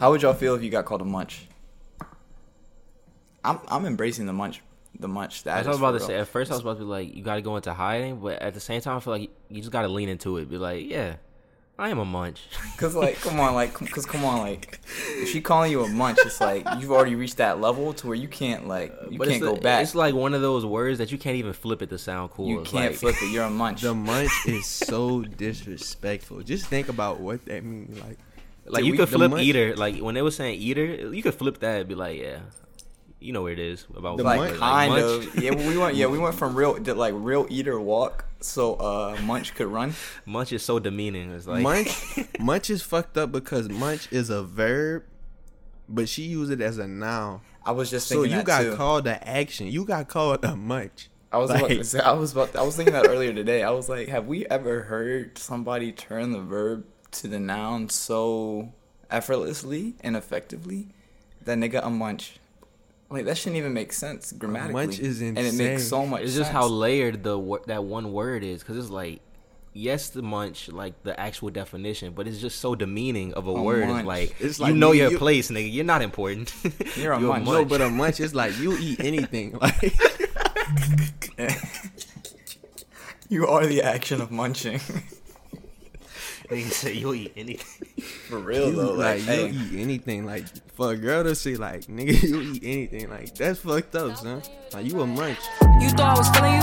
How would y'all feel if you got called a munch? I'm I'm embracing the munch the munch That's status. what I was about to for say. At first, I was about to be like, you got to go into hiding, but at the same time, I feel like you just got to lean into it. Be like, yeah, I am a munch. Cause like, come on, like, cause come on, like, if she calling you a munch, it's like you've already reached that level to where you can't like you But can't go the- back. It's like one of those words that you can't even flip it to sound cool. you can't like, flip it. You're a munch. The munch is so disrespectful. Just think about what that means. Like, Like you we- could flip munch- eater. Like when they were saying eater, you could flip that. and Be like, yeah, you know where it is about The like munch- kind munch. of. Yeah, we went. Yeah, we went from real to like real eater walk, so uh munch could run. Munch is so demeaning. It's like munch, munch is fucked up because munch is a verb, but she used it as a noun. I was just thinking. So you that got too. called the action. You got called a munch. I was about to like- say, I was about I was thinking that earlier today. I was like, have we ever heard somebody turn the verb to the noun so effortlessly and effectively? That nigga a munch. Like that shouldn't even make sense grammatically. munch is insane, and it makes so much. it's just sense. how layered the wor- that one word is. Because it's like, yes, the munch, like the actual definition, but it's just so demeaning of a, A word. munch. It's like, It's you know you- your you- place, nigga. You're not important. You're a You munch. No, but a munch is like you eat anything. Like you are the action of munching. Nigga say you eat anything. For real you, though, like, like, hey, you eat anything. Like for a girl to say like nigga you eat anything. Like that's fucked up, son. Like you a munch. You thought I was feeling you?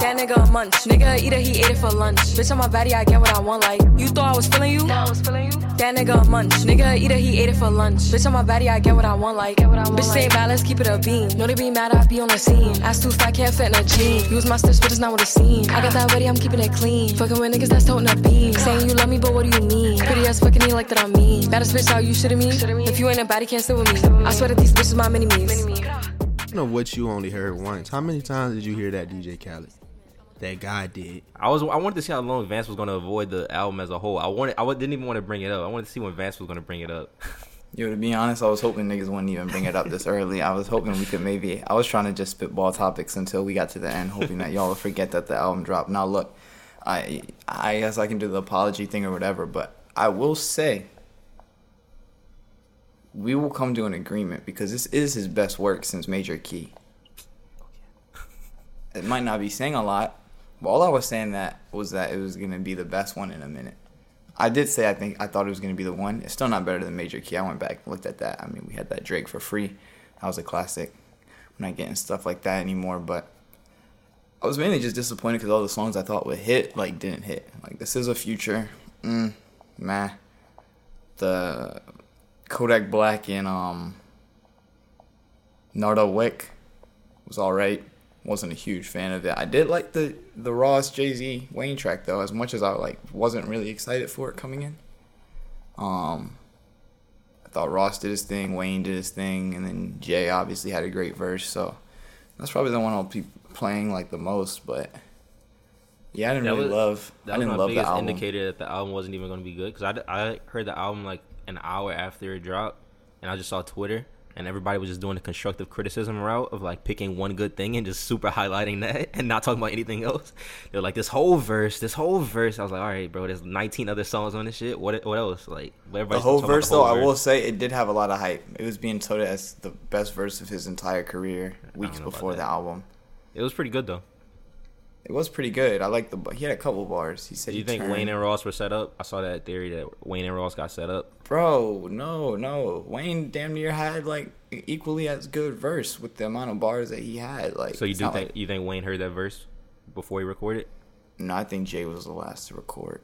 That nigga a munch. Nigga eat it, he ate it for lunch. Bitch on my body, I get what I want. Like you thought I was feeling you? That nigga a munch. Nigga eat it, he ate it for lunch. Bitch on my body, I get what I want. Like bitch say mad, let's keep it a beam. Know they be mad, I be on the scene. Ass too fat, can't fit in a jean. Use my stitch, but it's not what it seems. I got that ready, I'm keeping it clean. Fucking with niggas that's toting a beam. Saying you love me, but what do you mean? Pretty ass fucking me like that I'm mean. Baddest bitch out, you shitting me? If you ain't a baddie, can't sit with me. I swear that these bitches my mini me's. I know what you only heard once. How many times did you hear that DJ Khaled? That guy did. I was I wanted to see how long Vance was going to avoid the album as a whole. I wanted I didn't even want to bring it up. I wanted to see when Vance was going to bring it up. Yo, to be honest, I was hoping niggas wouldn't even bring it up this early. I was hoping we could maybe. I was trying to just spitball topics until we got to the end, hoping that y'all would forget that the album dropped. Now, look, I I guess I can do the apology thing or whatever, but I will say we will come to an agreement because this is his best work since Major Key. It might not be saying a lot, but all I was saying that was that it was gonna be the best one in a minute. I did say I think I thought it was gonna be the one. It's still not better than Major Key. I went back and looked at that. I mean, we had that Drake for free. That was a classic. We're not getting stuff like that anymore. But I was mainly just disappointed because all the songs I thought would hit like didn't hit. Like this is a future. Mm, meh. The Kodak Black and um Nardo Wick was alright. Wasn't a huge fan of it. I did like the the Ross Jay Z Wayne track though, as much as I like wasn't really excited for it coming in. Um, I thought Ross did his thing, Wayne did his thing, and then Jay obviously had a great verse. So that's probably the one I'll be playing like the most. But yeah, I didn't That really was- love. That I was didn't my love the biggest album. indicator that the album wasn't even going to be good because I, I heard the album like an hour after it dropped, and I just saw Twitter and everybody was just doing the constructive criticism route of like picking one good thing and just super highlighting that and not talking about anything else. They're like this whole verse, this whole verse. I was like, all right, bro. There's 19 other songs on this shit. What what else? Like The whole verse, the whole though, I will say it did have a lot of hype. It was being touted as the best verse of his entire career weeks before the album. It was pretty good though. It was pretty good. I like the. He had a couple bars. He said. Do you think turned- Wayne and Ross were set up? I saw that theory that Wayne and Ross got set up. Bro, no, no. Wayne damn near had like equally as good verse with the amount of bars that he had. Like, So you do think like- you think Wayne heard that verse before he recorded? no, I think Jay was the last to record.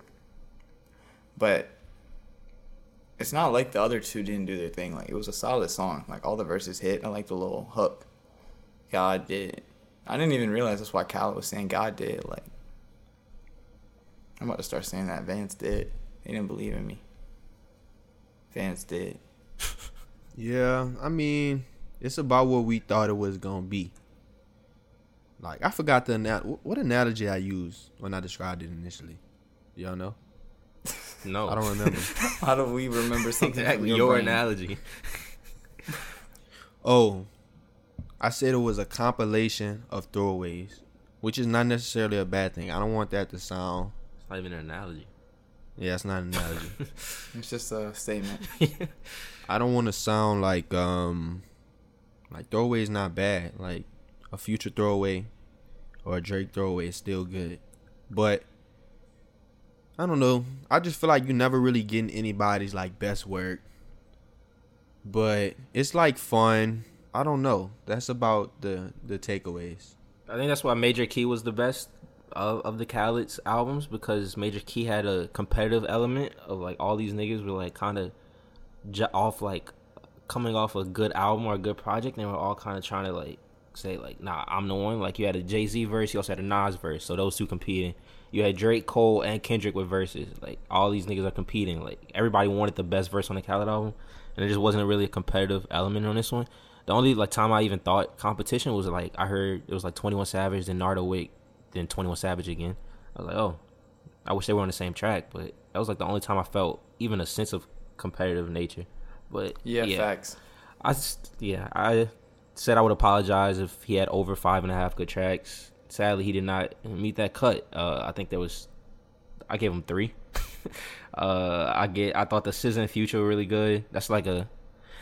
But it's not like the other two didn't do their thing. Like it was a solid song. Like all the verses hit. I like the little hook. God did. I didn't even realize that's why Khaled was saying God did. Like I'm about to start saying that Vance did. They didn't believe in me. Vance did. Yeah, I mean, it's about what we thought it was gonna be. Like I forgot the anal- what analogy I used when I described it initially. Y'all know? No, I don't remember. How do we remember something? exactly from your analogy. oh, I said it was a compilation of throwaways, which is not necessarily a bad thing. I don't want that to sound. It's not even an analogy. Yeah, it's not an analogy. It's just a statement. I don't want to sound like um like throwaway is not bad. Like a future throwaway or a Drake throwaway is still good. But I don't know. I just feel like you never really getting anybody's like best work. But it's like fun. I don't know. That's about the the takeaways. I think that's why Major Key was the best of, of the Khaled's albums because Major Key had a competitive element of like all these niggas were like kind of j- off like coming off a good album or a good project. And they were all kind of trying to like say like, nah, I'm the one. Like you had a Jay Z verse, you also had a Nas verse, so those two competing. You had Drake, Cole, and Kendrick with verses. Like all these niggas are competing. Like everybody wanted the best verse on the Khaled album, and it just wasn't really a competitive element on this one. The only like time I even thought competition was like I heard it was like Twenty One Savage, then Nardo Wick, then Twenty One Savage again. I was like, oh, I wish they were on the same track, but that was like the only time I felt even a sense of competitive nature. But Yeah, facts. I just, yeah, I said I would apologize if he had over five and a half good tracks. Sadly, he did not meet that cut. Uh, I think there was, I gave him three. uh, I get, I thought the SZA and Future were really good. That's like a,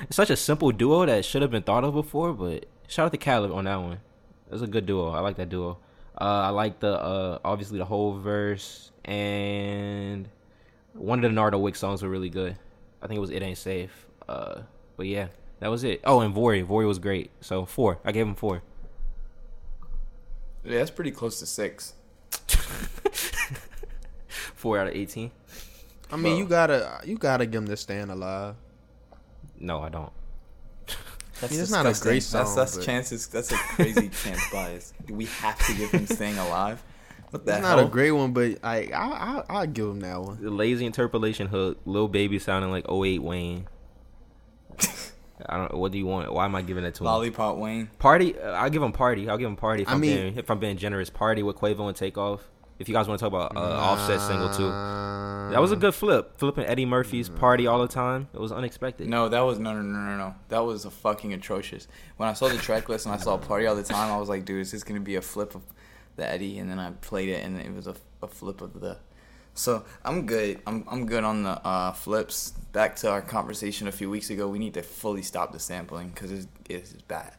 it's such a simple duo that should have been thought of before. But shout out to Khaled on that one. It was a good duo. I like that duo. Uh, I like the uh, obviously the whole verse and one of the Nardo Wick songs were really good. I think it was "It Ain't Safe." Uh, but yeah, that was it. Oh, and Vori, Vori was great. So four. I gave him four. Yeah, that's pretty close to six. Four out of eighteen. I mean, you gotta you gotta give them the staying alive. No, I don't. That's mean, not a great That's song, that's but- chances. That's a crazy chance bias. Do we have to give him staying alive? What the It's hell? not a great one, but I I I I'll give him that one. The lazy interpolation hook, Lil Baby sounding like 08 Wayne. I don't. What do you want? Why am I giving that to him? Lollipop Wayne. Party. Uh, I'll give him party. I'll give him party. If I I am mean- being if I'm being generous. Party with Quavo and Takeoff. If you guys want to talk about uh, Offset single too, that was a good flip. Flipping Eddie Murphy's party all the time. It was unexpected. No, that was no, no, no, no, no. That was a fucking atrocious. When I saw the track list and I saw "Party All the Time," I was like, "Dude, is this gonna be a flip of the Eddie?" And then I played it, and it was a, a flip of the. So I'm good. I'm I'm good on the uh, flips. Back to our conversation a few weeks ago. We need to fully stop the sampling because it's, it's bad.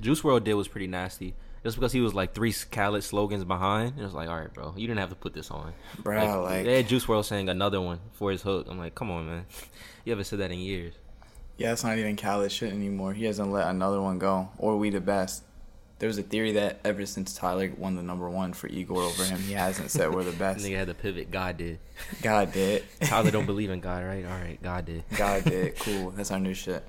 Juice WRLD did was pretty nasty. Just because he was like three Khaled slogans behind, it was like, all right, bro, you didn't have to put this on. Bro, like- they had Juice WRLD saying another one for his hook. I'm like, come on, man, you haven't said that in years. Yeah, it's not even Khaled shit anymore. He hasn't let another one go. Or we the best. There was a theory that ever since Tyler won the number one for Igor over him, he hasn't said we're the best. Nigga had to pivot. God did. God did. Tyler don't believe in God, right? All right, God did. God did. Cool. That's our new shit.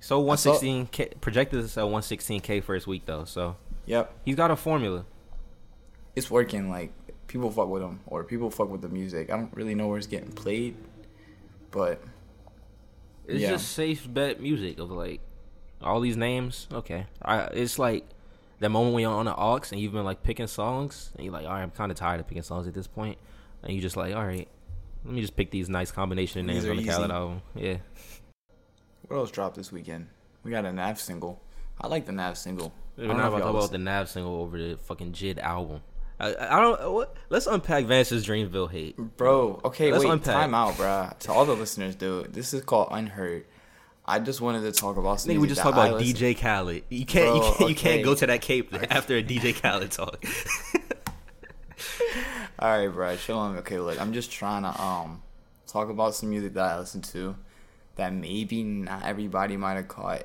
So I saw- 116k projected is at 116k first week though. So Yep. he's got a formula. It's working. Like people fuck with him, or people fuck with the music. I don't really know where it's getting played, but It's Yeah. just safe bet music of like all these names. Okay, I, it's like that moment when you're on the aux and you've been like picking songs and you're like, all right, I'm kind of tired of picking songs at this point, and you just like, all right, let me just pick these nice combination of names on the Khaled album. Yeah, what else dropped this weekend? We got a Nav single. I like the Nav single. I we're don't know about if to talk about the Nav single over the fucking Jid album. I, I don't. What, let's unpack Vance's Dreamville hate. Bro, okay, Let's wait, unpack. time out, bruh. To all the listeners, dude, this is called Unheard. I just wanted to talk about some Nigga, we just talk about listen- DJ Khaled. You can't, you can't, you can't go to that cape after a DJ Khaled talk. All right, bro, chill on. Okay, look, I'm just trying to um talk about some music that I listen to that maybe not everybody might have caught,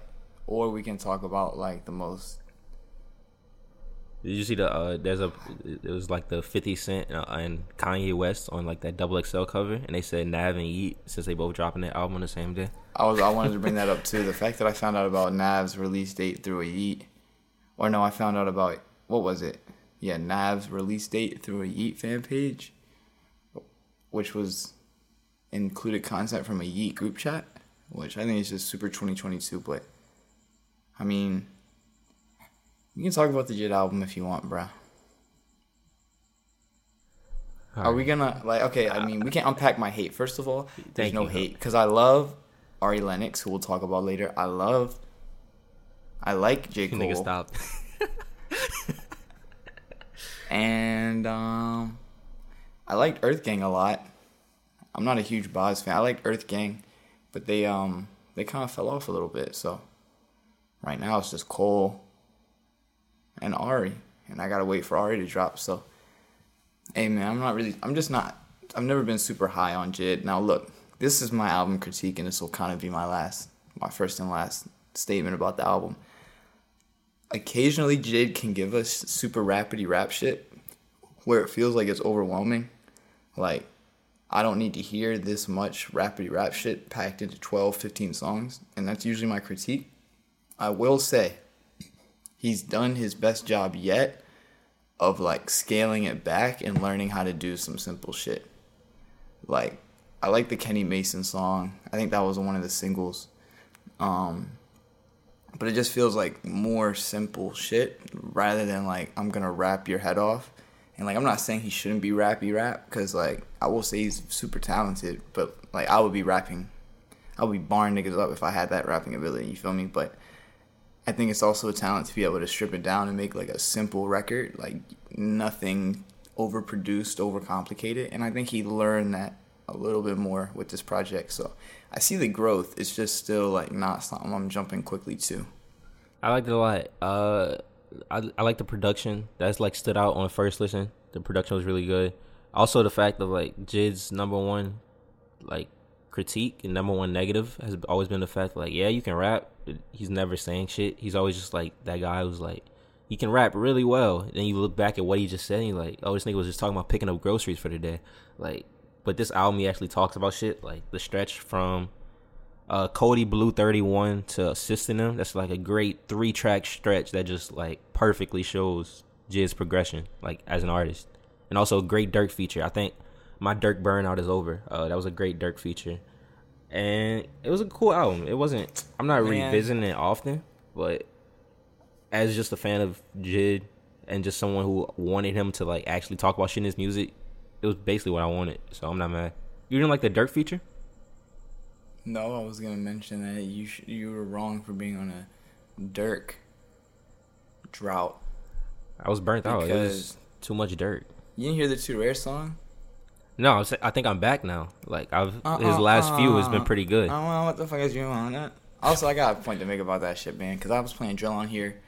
or we can talk about like the most. Did you see the? Uh, there's a. It was like the 50 Cent uh, and Kanye West on like that double XL cover, and they said Nav and Yeat since they both dropping their album on the same day. I was I wanted to bring that up too. The fact that I found out about Nav's release date through a Yeat, or no, I found out about what was it? Yeah, Nav's release date through a Yeat fan page, which was included content from a Yeat group chat, which I think is just super 2022. But I mean, we can talk about the Jid album if you want, bruh. Are we gonna like? Okay, I mean, we can't unpack my hate. First of all, there's Thank no you. hate because I love Ari Lennox, who we'll talk about later. I love, I like J Cole, Nigga, stop. and um, I liked Earth Gang a lot. I'm not a huge Bas fan. I like Earth Gang, but they um they kind of fell off a little bit. So right now it's just Cole and Ari, and I gotta wait for Ari to drop. So hey man, I'm not really. I'm just not. I've never been super high on Jid. Now look, this is my album critique, and this will kind of be my last, my first and last statement about the album. Occasionally, Jid can give us super rapidy rap shit where it feels like it's overwhelming. Like, I don't need to hear this much rapidy rap shit packed into 12, 15 songs, and that's usually my critique. I will say, he's done his best job yet of like scaling it back and learning how to do some simple shit. Like, I like the Kenny Mason song. I think that was one of the singles. Um, but it just feels like more simple shit rather than like I'm gonna rap your head off. And like I'm not saying he shouldn't be rappy rap because like I will say he's super talented, but like I would be rapping, I would be barring niggas up if I had that rapping ability. You feel me? But I think it's also a talent to be able to strip it down and make like a simple record, like nothing overproduced, overcomplicated. And I think he learned that a little bit more with this project. So I see the growth. It's just still like not something I'm jumping quickly to. I liked it a lot. Uh, I I like the production. That's like stood out on first listen. The production was really good. Also, the fact of like Jid's number one, like critique and number one negative has always been the fact like yeah you can rap. He's never saying shit. He's always just like that guy who's like he can rap really well. Then you look back at what he just said and you're like oh this nigga was just talking about picking up groceries for the day. Like but this album he actually talks about shit like the stretch from uh, Kody Blu 31 to assisting him. That's like a great three track stretch that just like perfectly shows Jid's progression like as an artist, and also a great Durk feature. I think my Durk burnout is over. Uh, that was a great Durk feature, and it was a cool album. It wasn't. I'm not Man. revisiting it often, but as just a fan of Jid and just someone who wanted him to like actually talk about shit in his music, it was basically what I wanted. So I'm not mad. You didn't like the Durk feature? No, I was gonna mention that you sh- you were wrong for being on a Durk drought. I was burnt out. It Because- was too much dirt. You didn't hear the Too Rare song? No, I'm sa- I think I'm back now. Like I've Uh, his uh, last few has been uh, pretty good. I don't know what the fuck is you on that. Also, I got a point to make about that shit, man. Because I was playing drill on here.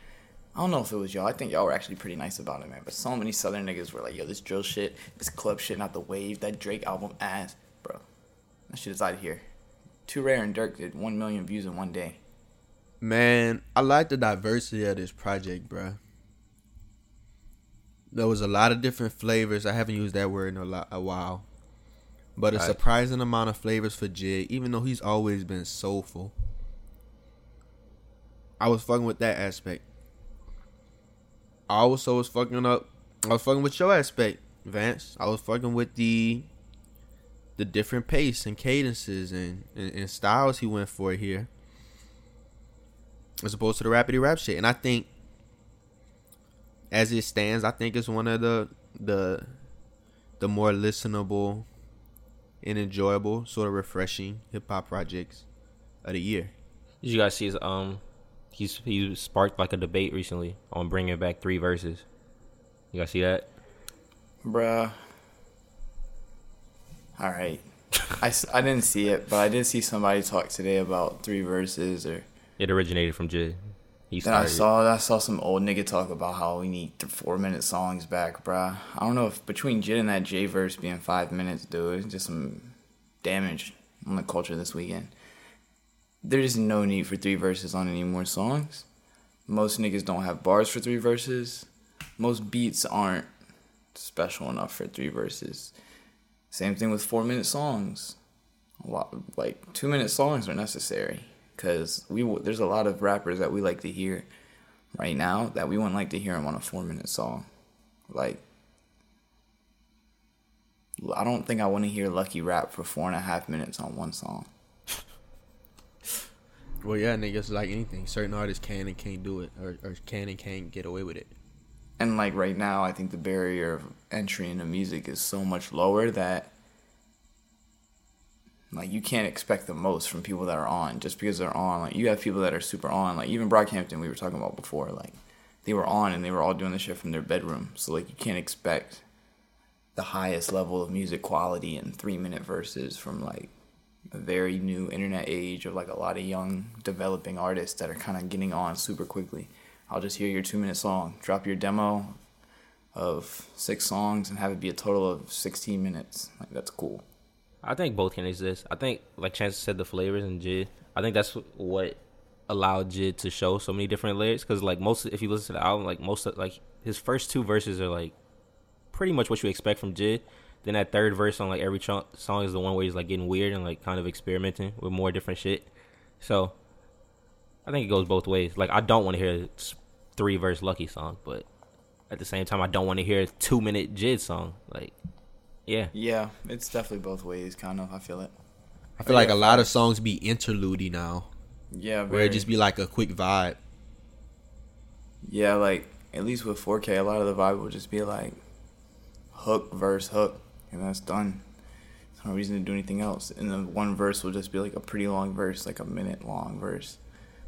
I don't know if it was y'all. I think y'all were actually pretty nice about it, man. But so many Southern niggas were like, "Yo, this drill shit, this club shit, not the wave. That Drake album ass, bro. That shit is out of here." Too Rare and Durk did one million views in one day. Man, I like the diversity of this project, bruh. There was a lot of different flavors. I haven't used that word in a, lot, a while. But a Right. surprising amount of flavors for Jid, even though he's always been soulful. I was fucking with that aspect. I also was fucking up. I was fucking with your aspect, Vance. I was fucking with the the different pace and cadences and, and, and styles he went for here as opposed to the rapidy rap shit. And I think, as it stands, I think it's one of the the the more listenable and enjoyable, sort of refreshing hip hop projects of the year. Did you guys see his um? He's he sparked like a debate recently on bringing back three verses. You guys see that? Bruh. All right. I, I didn't see it, but I did see somebody talk today about three verses or It originated from Jid. He Then I started. saw I saw some old nigga talk about how we need the four minute songs back, bruh. I don't know if between Jid and that J verse being five minutes, dude, it's just some damage on the culture this weekend. There's no need for three verses on any more songs. Most niggas don't have bars for three verses. Most beats aren't special enough for three verses. Same thing with four minute songs. A lot, like two minute songs are necessary because we w- there's a lot of rappers that we like to hear right now that we wouldn't like to hear them on a four minute song. Like, I don't think I want to hear Lucki rap for four and a half minutes on one song. Well, yeah, niggas like anything. Certain artists can and can't do it, or, or can and can't get away with it. And like right now, I think the barrier of entry into music is so much lower that like you can't expect the most from people that are on just because they're on. Like you have people that are super on. Like even Brockhampton, we were talking about before. Like they were on and they were all doing this shit from their bedroom. So like you can't expect the highest level of music quality and three minute verses from like a very new internet age of like a lot of young developing artists that are kind of getting on super quickly. I'll just hear your two minute song, drop your demo of six songs, and have it be a total of 16 minutes. Like, that's cool. I think both can exist. I think, like Chance said, the flavors and Jid. I think that's what allowed Jid to show so many different layers. Because like most, if you listen to the album, like most of like his first two verses are like pretty much what you expect from Jid. Then that third verse on like every ch- song is the one where he's like getting weird and like kind of experimenting with more different shit. So I think it goes both ways. Like I don't want to hear a three verse Lucki song, but at the same time I don't want to hear a two minute Jid song. Like yeah, Yeah, it's definitely both ways, kind of. I feel it. I feel like a lot of songs be interlude now, Yeah, where it just be like a quick vibe. Yeah, like at least with 4K, a lot of the vibe will just be like hook, verse, hook, and that's done. There's no reason to do anything else. And the one verse will just be like a pretty long verse, like a minute long verse.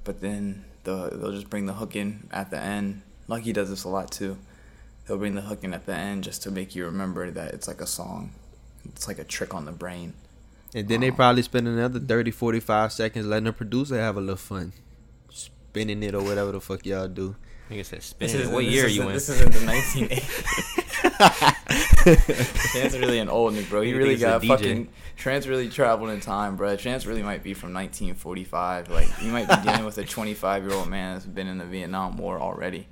But then the they'll just bring the hook in at the end. Lucki does this a lot too. They'll bring the hook in at the end just to make you remember that it's like a song. It's like a trick on the brain. And then they probably spend another 30, 45 seconds letting the producer have a little fun. Spinning it or whatever the fuck y'all do. nigga said spin. This it. isn't- What year you in? This isn't the 1980s. Chance really an old nigga, bro. He You really got a fucking. Chance really traveled in time, bro. Chance really might be from 1945. Like you might be dealing with a 25 year old man that's been in the Vietnam War already.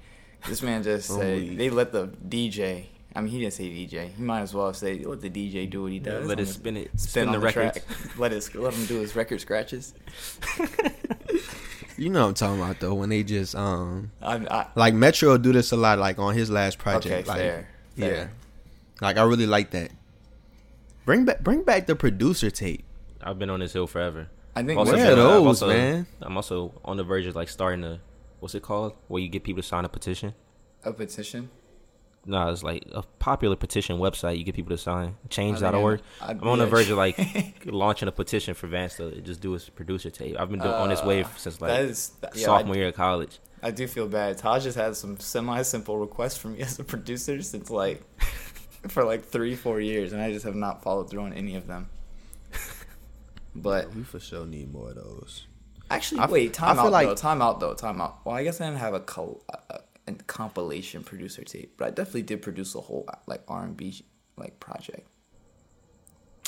This man just said Holy. they let the DJ. I mean, he didn't say DJ. He might as well say let the DJ do what he does. let on it spin it- spin, spin the the, records. track. let it. Let him do his record scratches. You know what I'm talking about though, when they just um I, I, like Metro do this a lot, like on his last project. okay, like, fair, Yeah. Like I really like that. Bring back bring back the producer tape. I've been on this hill forever. I think Also Where been- are I've those, also- man? I'm also on the verge of like starting a what's it called? Where you get people to sign a petition. a petition. No, it's like a popular petition website. You get people to sign. Change.org. I'd I'm on the verge of like launching a petition for Vance to just do his producer tape. I've been do- on this wave since like Uh, that is that- yeah, sophomore I, year of college. I do feel bad. Taj has had some semi-simple requests from me as a producer since like for like three, four years, and I just have not followed through on any of them. But We for sure need more of those. Actually, I f- wait, I time feel out like- though. Time out though. Time out. Well, I guess I didn't have a, col- a, a compilation producer tape, but I definitely did produce a whole like R and B like project.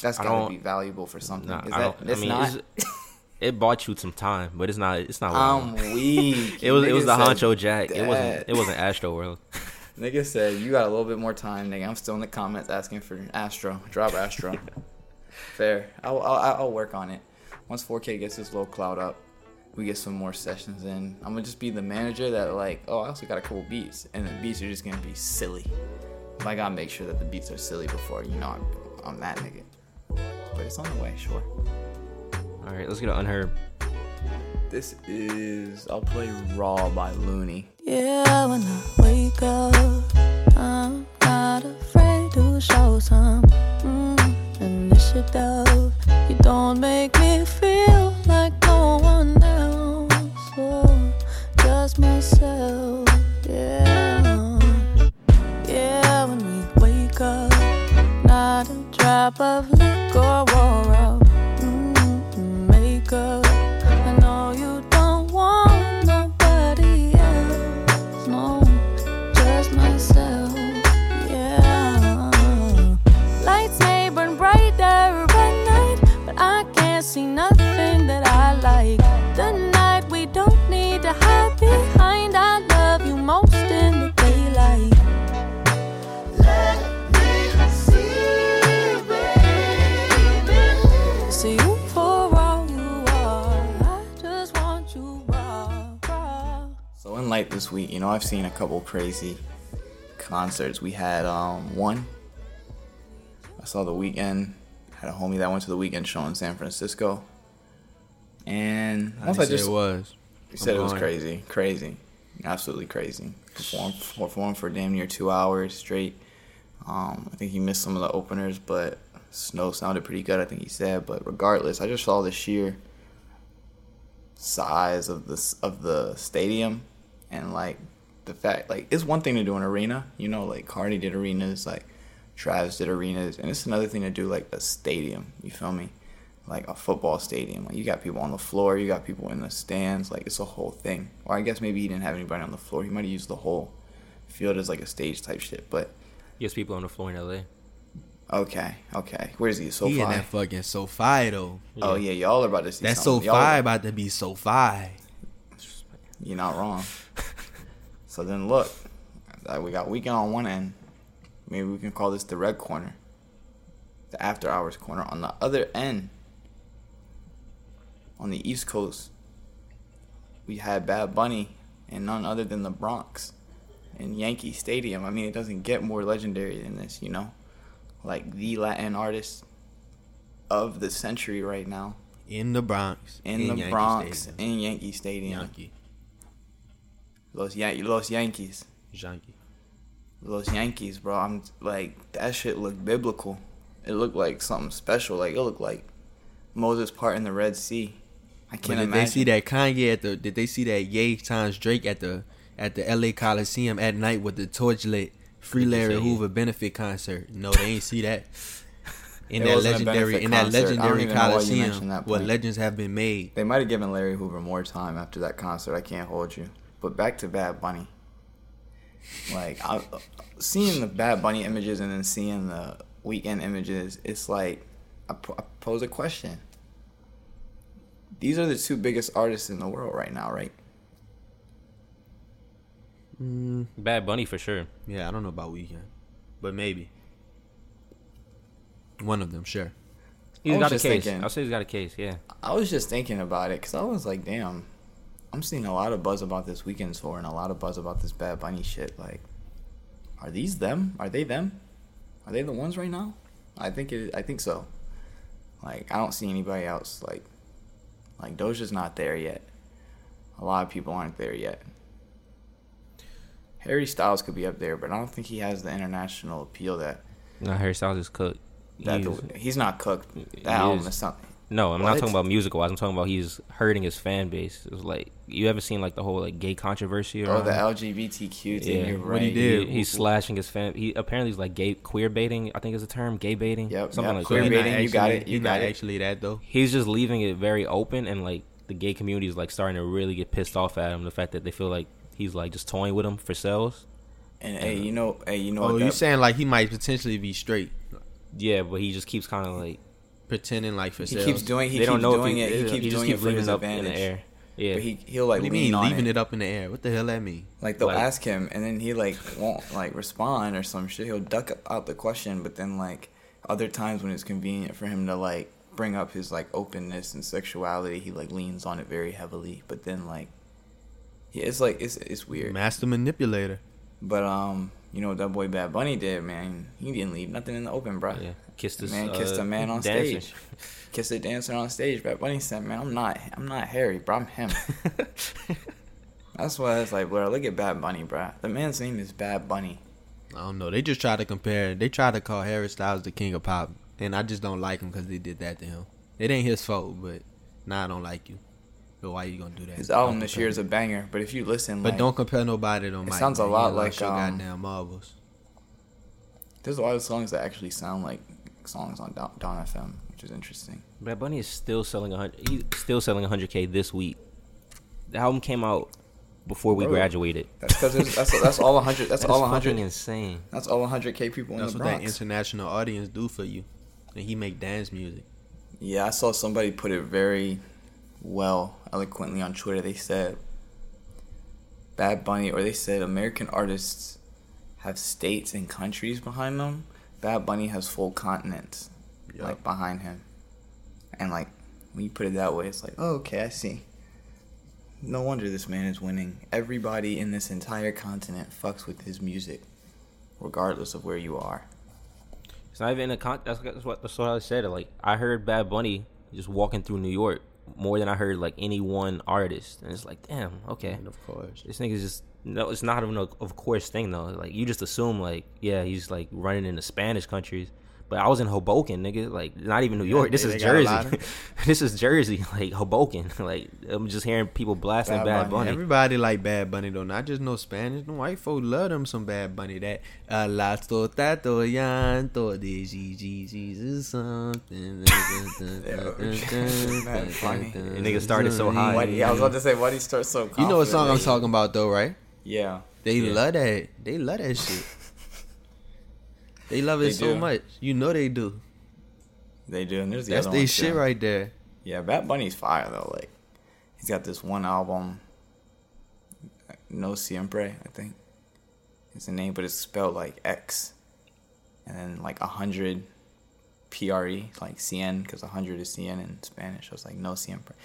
That's I gotta be valuable for something. Nah, Is I that? don't. I it's mean, not. it's, it bought you some time, but it's not. It's not. I'm long. weak. it was. It was the Nigga said Huncho Jack. It wasn't. It wasn't Astro World. Nigga said you got a little bit more time, nigga. I'm still in the comments asking for Astro. Drop Astro. Fair. I'll, I'll I'll work on it. Once 4K gets this low cloud up, we get some more sessions in. I'm gonna just be the manager that like, oh, I also got a couple beats, and the beats are just gonna be silly. But I gotta make sure that the beats are silly before you know I'm, I'm that nigga. But it's on the way, sure. All right, let's get an unheard. This is I'll play Raw by Looney. Yeah, when I wake up, I'm not afraid to show some mm, initiative. You don't make a of this week, you know, I've seen a couple crazy concerts. We had um one. I saw the Weeknd. Had a homie that went to the Weeknd show in San Francisco. And once I just it was. he said it was crazy, crazy, absolutely crazy. Performed, performed for damn near two hours straight. Um, I think he missed some of the openers, but Snoh sounded pretty good. I think he said. But regardless, I just saw the sheer size of the of the stadium, and like the fact like it's one thing to do an arena. You know, like Cardi did arenas like Travis did arenas, and it's another thing to do like a stadium. You feel me? Like a football stadium. Like you got people on the floor, you got people in the stands. Like it's a whole thing. Or I guess maybe he didn't have anybody on the floor. He might have used the whole field as like a stage type shit. But Yes, people on the floor in LA. okay, okay. Where's he? SoFi. he in that fucking SoFi though. Oh yeah, y'all are about to see That something. SoFi about to be SoFi. You're not wrong. So then look, we got Weeknd on one end. Maybe we can call this the red corner, the after hours corner. On the other end, on the East Coast, we had Bad Bunny and none other than the Bronx in Yankee Stadium. I mean, it doesn't get more legendary than this, you know? Like the Latin artist of the century right now In the Bronx. in, the Yankee Bronx Stadium. in Yankee Stadium. Yankee. Los, Yan- Los Yankees. Yankee. Los Yankees, bro. I'm like that shit looked biblical. It looked like something special. Like it looked like Moses part in the Red Sea. I can't did imagine. they see that Kanye at the? Did they see that Ye times Drake at the at the L.A. Coliseum at night with the torch lit? Free Larry Hoover benefit concert. No, they ain't see that. In that legendary, in that concert. I don't legendary Coliseum, that where legends have been made. They might have given Larry Hoover more time after that concert. I can't hold you. But back to Bad Bunny. Like I, seeing the Bad Bunny images and then seeing the Weeknd images, it's like I, I pose a question. These are the two biggest artists in the world right now, right? Mm, Bad Bunny for sure. Yeah, I don't know about Weeknd, but maybe one of them. Sure. He's I was got a case. thinking- I'll say he's got a case. Yeah. I was just thinking about it because I was like, damn, I'm seeing a lot of buzz about this Weeknd tour and a lot of buzz about this Bad Bunny shit. Like, are these them? Are they them? Are they the ones right now? I think it. I think so. Like, I don't see anybody else. Like, like Doja's not there yet. A lot of people aren't there yet. Harry Styles could be up there, but I don't think he has the international appeal that No, Harry Styles is cooked. that He's- the, he's not cooked. That album is. is something. No, I'm What? not talking about musical wise. I'm talking about he's hurting his fan base. It was like you ever seen like the whole like gay controversy? Oh, the? LGBTQ thing. Yeah, you're what right. he did. He, he's slashing his fan. He apparently is like gay queer baiting. I think is the term gay baiting. Yep, something yep, like queer that. baiting. He not you got it, you got not it. actually that though. He's just leaving it very open, and like the gay community is like starting to really get pissed off at him. The fact that they feel like he's like just toying with them for sales. And hey, you know, hey, you know Oh, you saying like he might potentially be straight, Yeah, but he just keeps kind of like pretending like for he sales. keeps doing. He they keeps don't know doing if it. He yeah, keeps just doing keeps it for leaving his up advantage. in the air. Yeah, But he he'll like What do you lean mean on leaving it. it up in the air? What the hell that mean? Like they'll Like- ask him, and then he like won't like respond or some shit. He'll duck out the question, but then like other times when it's convenient for him to like bring up his like openness and sexuality, he like leans on it very heavily. But then like, yeah, it's like it's it's weird. Master manipulator. But um, you know what that boy Bad Bunny did, man? He didn't leave nothing in the open, bro. yeah. Kissed this Man kissed uh, a man on dancer. stage. Kissed a dancer on stage. Bad Bunny said, "Man, I'm not, I'm not Harry, bro. I'm him." That's why it's like, bro. Look at Bad Bunny, bro. The man's name is Bad Bunny. I don't know. They just try to compare. They try to call Harry Styles the king of pop, and I just don't like him because they did that to him. It ain't his fault, but now I don't like you. But why you gonna do that? His album Dawn't this year is a banger, but if you listen, But like, don't compare nobody to Mike. sounds a man. lot He like, your um, goddamn marbles. there's a lot of songs that actually sound like songs on Don, Dawn FM, which is interesting. Bad Bunny is still selling a hundred. He's still selling a hundred k this week. The album came out before we Bro, graduated. That's because that's that's all hundred. That's That is all fucking hundred. insane. That's all hundred k people in the Bronx. That's what that international audience do for you, and he make dance music. Yeah, I saw somebody put it very well, eloquently on Twitter. They said Bad Bunny, or they said American artists have states and countries behind them. Bad Bunny has full continents, Yup. like behind him. And like when you put it that way, it's like, oh, okay, I see. No wonder this man is winning. Everybody in this entire continent fucks with his music, regardless of where you are. It's not even a con. That's, that's what that's what I said. Like I heard Bad Bunny just walking through New York more than I heard like any one artist, and it's like, damn, okay. And of course, This nigga's just no. It's not even a of course thing though. Like you just assume like yeah he's like running in the Spanish countries, But I was in Hoboken, nigga. Like not even New Yeah, York. This is they got a lot Jersey. this is Jersey. Like Hoboken. Like I'm just hearing people blasting Bad Bad, Bunny. Bunny. Everybody like Bad Bunny though, not just no Spanish. No white folk love them some Bad Bunny. That a la tato llanto de Gigi Jesus something. Man, funny. The nigga started so high. Why, yeah, I was about to say, why do you start so? You know what song I'm talking about though, right? Yeah, They Yeah. love that. They love that shit. They love it They so do. much. You know they do. they do. And there's the That's other their ones, shit too. right there. Yeah, Bad Bunny's fire though. Like, he's got this one album, No Siempre, I think, is the name, but it's spelled like X, and then like a hundred, P R E, like CN, because a hundred is CN in Spanish. So it's like No Siempre.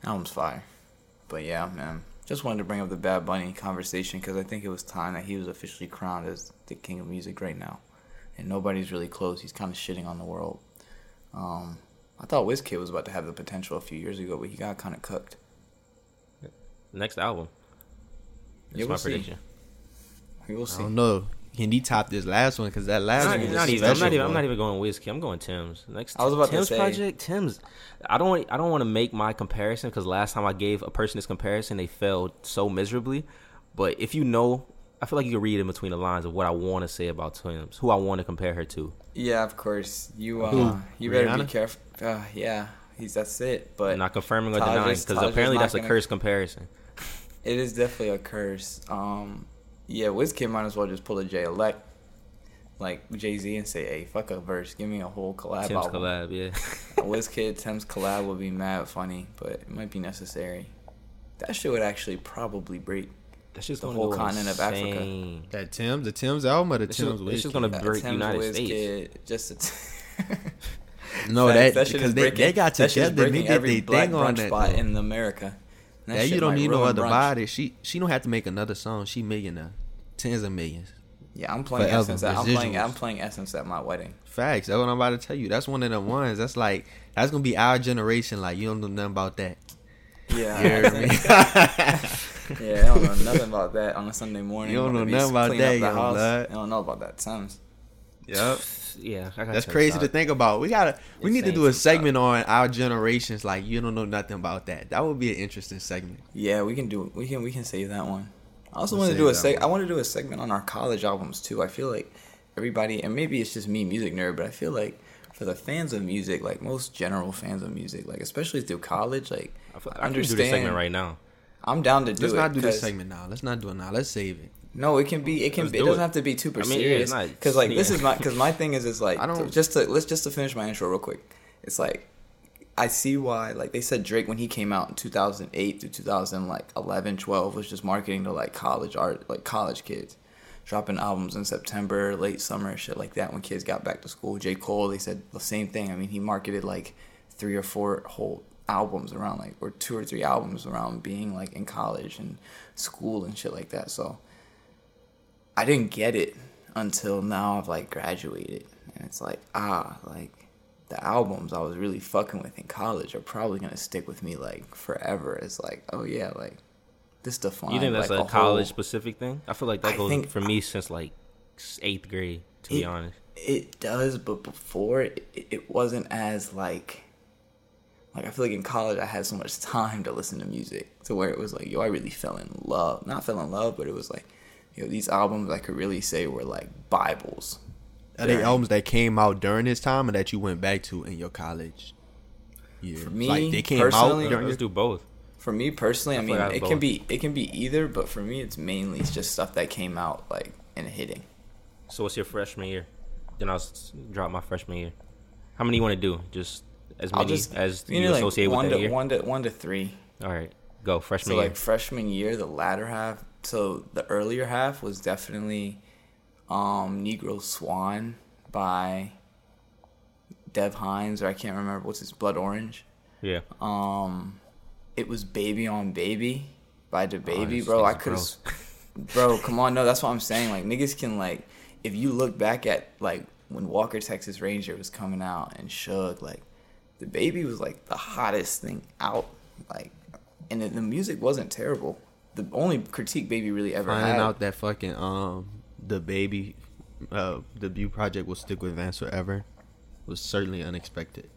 That album's fire. But yeah, man, just wanted to bring up the Bad Bunny conversation because I think it was time that he was officially crowned as the king of music right now, and nobody's really close. He's kind of shitting on the world. Um, I thought WizKid was about to have the potential a few years ago, but he got kind of cooked. Next album. That's Yeah, my we'll see. prediction. We will see. I don't know. Can he top this last one? Because that last Not, one not even, I'm not even. I'm not even going WizKid. I'm going Tems. Next, I was about to say, Tems say- project. Tems. I don't. want- I don't want to make my comparison because last time I gave a person this comparison, they failed so miserably. But if you know, I feel like you can read in between the lines of what I want to say about Tems, who I want to compare her to. Yeah, of course. You uh, you better be careful. Uh, yeah, he's that's it. But not confirming or Taj denying because apparently that's a gonna- cursed comparison. it is definitely a curse. Um, yeah, WizKid might as well just pull a J elect, like Jay Z, and say, "Hey, fuck a verse, give me a whole collab Tems album." collab, yeah. WizKid Tems collab would be mad funny, but it might be necessary. That shit would actually probably break. That's just The gonna whole go continent of Africa. That Tems, the Tems album or the It's Tems just- it's just gonna break Tems United WizKid, Just a t- No, Facts. that, shit because they, breaking- they got that shit together. They breaking did every their thing on that. spot though. in America. That Yeah, you don't need no other brunch. body. She she don't have to make another song. She millionaire, tens of millions. Yeah, I'm playing Forever, Essence. At, I'm playing. residuals. I'm playing Essence at my wedding. Facts. That's what I'm about to tell you. That's one of the ones. That's like that's gonna be our generation. Like you don't know nothing about that. Yeah, You heard me? yeah, I don't know nothing about that on a Sunday morning. You don't know nothing about that, up the young house. blood. I don't know about that. Sounds. yep. Yeah, I got That's Tems crazy to think about. We gotta. We need to do a to segment on our generations. Like you don't know nothing about that. That would be an interesting segment. Yeah, we can do. We can. We can save that one. I also want to do a save that seg. I want to do a segment on our college albums too. I feel like everybody, and maybe it's just me, music nerd, but I feel like for the fans of music, like most general fans of music, like especially through college, like I, feel, I can do this segment right now. I'm down to do Let's it. not do this segment now. Let's not do it now. Let's save it. No, it can be. It can. Let's Be, it doesn't it. have to be super I mean, serious. it's not- Because like this is my. Because my thing is, is like I don't- just to let's just to finish my intro real quick. It's like I see why. Like they said, Drake when he came out in 2008 to 2000 like 11, 12 was just marketing to like college art, like college kids, dropping albums in September, late summer, shit like that. When kids got back to school, J Cole, they said the same thing. I mean, he marketed like three or four whole albums around like or two or three albums around being like in college and school and shit like that. So I didn't get it until now I've like graduated. And it's like, ah, like the albums I was really fucking with in college are probably gonna stick with me like forever. It's like, oh yeah, like this defines You think that's like, a, college whole- specific thing? I feel like that I goes for me since like eighth grade. To be honest, It does, but before it, it wasn't as like like I feel like in college I had so much time to listen to music to where it was like, yo, I really fell in love. Not fell in love, but it was like, yo, these albums I could really say were like Bibles. Are they albums that came out during this time and that you went back to in your college? Yeah, For me, like they came personally- out during let's your, do both. For me personally, I, I mean, like I have it both. can be it can be either, but for me, it's mainly just stuff that came out like and hitting. So what's your freshman year? Then I'll drop my freshman year. How many you want to do? Just as many just as you you, know, like associate one with to that year. one to one to three. All right, go freshman So year. like freshman year, the latter half. So the earlier half was definitely um Negro Swan by Dev Hynes, or I can't remember what's his Blood Orange. yeah, Um, it was Baby on Baby by DaBaby, this bro. I could bro. Come on, no, that's what I'm saying. Like niggas can like, if you look back at like when Walker Texas Ranger was coming out and Suge, like DaBaby was like the hottest thing out, like, and the, the music wasn't terrible. The only critique Baby really ever finding had. out that fucking um DaBaby uh debut project will stick with Vance forever. was certainly unexpected.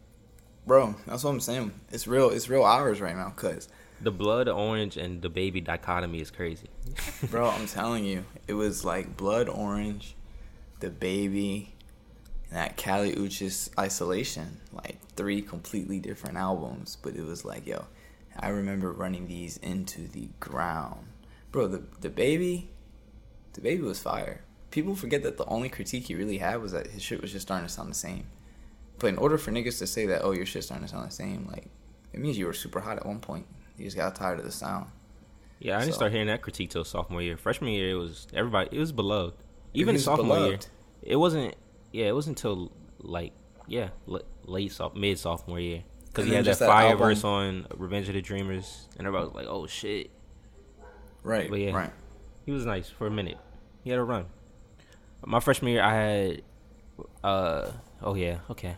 Bro, that's what I'm saying. It's real. It's real hours right now, cause, The blood orange and DaBaby dichotomy is crazy. bro, I'm telling you, it was like blood orange, DaBaby, and that Kali Uchis isolation, like three completely different albums. But it was like, yo, I remember running these into the ground, bro. The DaBaby, the baby was fire. People forget that the only critique he really had was that his shit was just starting to sound the same. But in order for niggas to say that, oh, your shit's starting to sound the same, like it means you were super hot at one point. You just got tired of the sound. Yeah, I didn't So- start hearing that critique till sophomore year. Freshman year, it was everybody. It was beloved. Even was sophomore year, it wasn't. Yeah, it wasn't until like yeah, l- late soph- mid sophomore year because he had that that fire album- verse on Revenge of the Dreamers, and everybody was like, "Oh shit." Right. But yeah. Right. He was nice for a minute. He had a run. My freshman year, I had, uh, oh yeah, okay,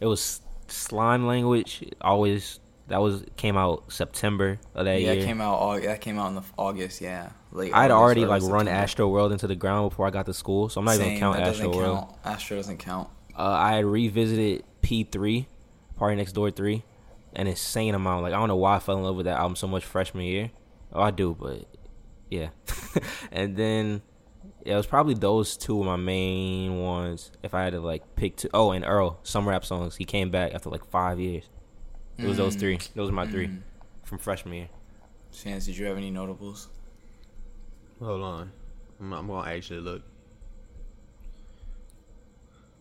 it was slime language. Always that was came out September of that year. yeah, year. it came out. That came out in the August. Yeah, late. I'd already like run Astro World into the ground before I got to school, so I'm not even Same, gonna count Astro World. Astro doesn't count. Uh, I had revisited P3, Party Next Door 3, an insane amount. Like I don't know why I fell in love with that album so much freshman year. Oh, I do, but yeah. and then yeah, it was probably those two of my main ones. If I had to like pick two, oh, and Earl, some rap songs. He came back after like five years. It was those three. Those are my three from freshman year. Chance, did you have any notables? Hold on, I'm, I'm gonna actually look.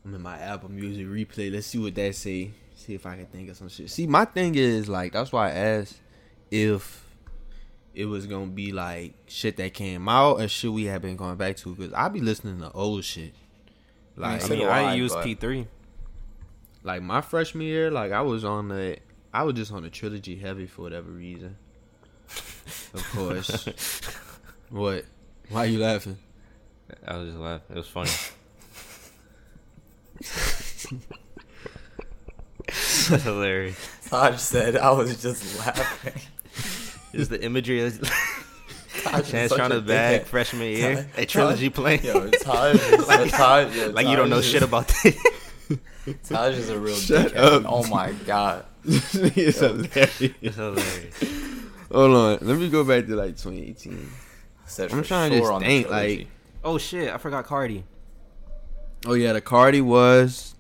I'm in my Apple Music replay. Let's see what that say. See if I can think of some shit. See, my thing is like that's why I asked if it was gonna be like shit that came out or shit we have been going back to because I be listening to old shit. Like I mean, I I, used but- P3. like my freshman year, like I was on the I was just on the trilogy heavy for whatever reason. Of course. what? Why are you laughing? I was just laughing. It was funny. That's hilarious. Taj said I was just laughing. Is the imagery of Taj Chance trying to bag dickhead. freshman year? Taj- A trilogy playing? Yo, Taj is like, Taj, yo, like you don't know Taj shit about this. Taj is a real Shut dickhead. up. Oh my god. it's hilarious. It's hilarious. Hold on, let me go back to like 2018. Said I'm for trying to sure just think, like- Oh shit! I forgot Cardi. Oh yeah, the Cardi was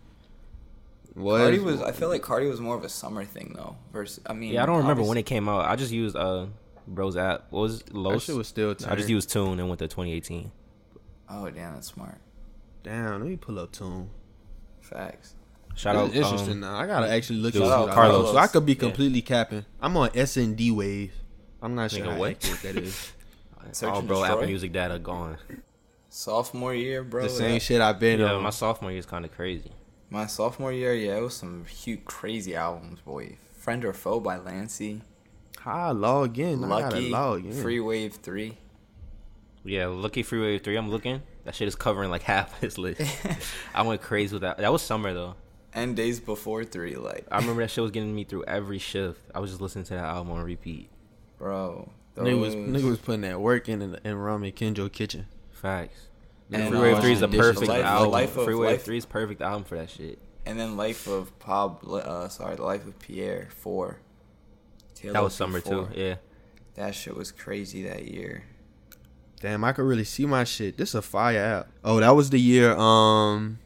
was Cardi was. I feel like Cardi was more of a summer thing though. Versus, I mean, Yeah, I don't remember when it came out. I just used uh Bro's app. What was it? that Los? shit was still. I just used Tune and went to 2018. Oh damn, that's smart. Damn, let me pull up Tune. Facts. Shout It's out. interesting. Um, now. I gotta actually look dude, into Shout out it. Carlos. So I could be Yeah. completely capping. I'm on S and D wave. I'm not sure what? that is. Search oh, and bro, Apple? Music data gone. Sophomore year, bro. the same yeah. shit I've been Yeah, on. my sophomore year is kind of crazy. My sophomore year, yeah, it was some huge, crazy albums, boy. Friend or Foe by Lancey. How I log in? I Lucki. log in. Free Wave 3. Yeah, Lucki Free Wave 3, I'm looking. That shit is covering like half his list. I went crazy with that. That was summer though. and Days Before 3. Like, I remember that shit was getting me through every shift. I was just listening to that album on repeat. bro. Nigga was nigga was putting that work in in, in Rami Kenjo kitchen. Facts. And, Freeway uh, 3 is the dishes. perfect Life- album. Life of- Freeway Life- 3 is perfect album for that shit. And then Life of Pablo, uh, sorry, The Life of Pierre 4. That was summer too. Yeah. That shit was crazy that year. Damn, I could really see my shit. This is a fire app. Oh, that was the year um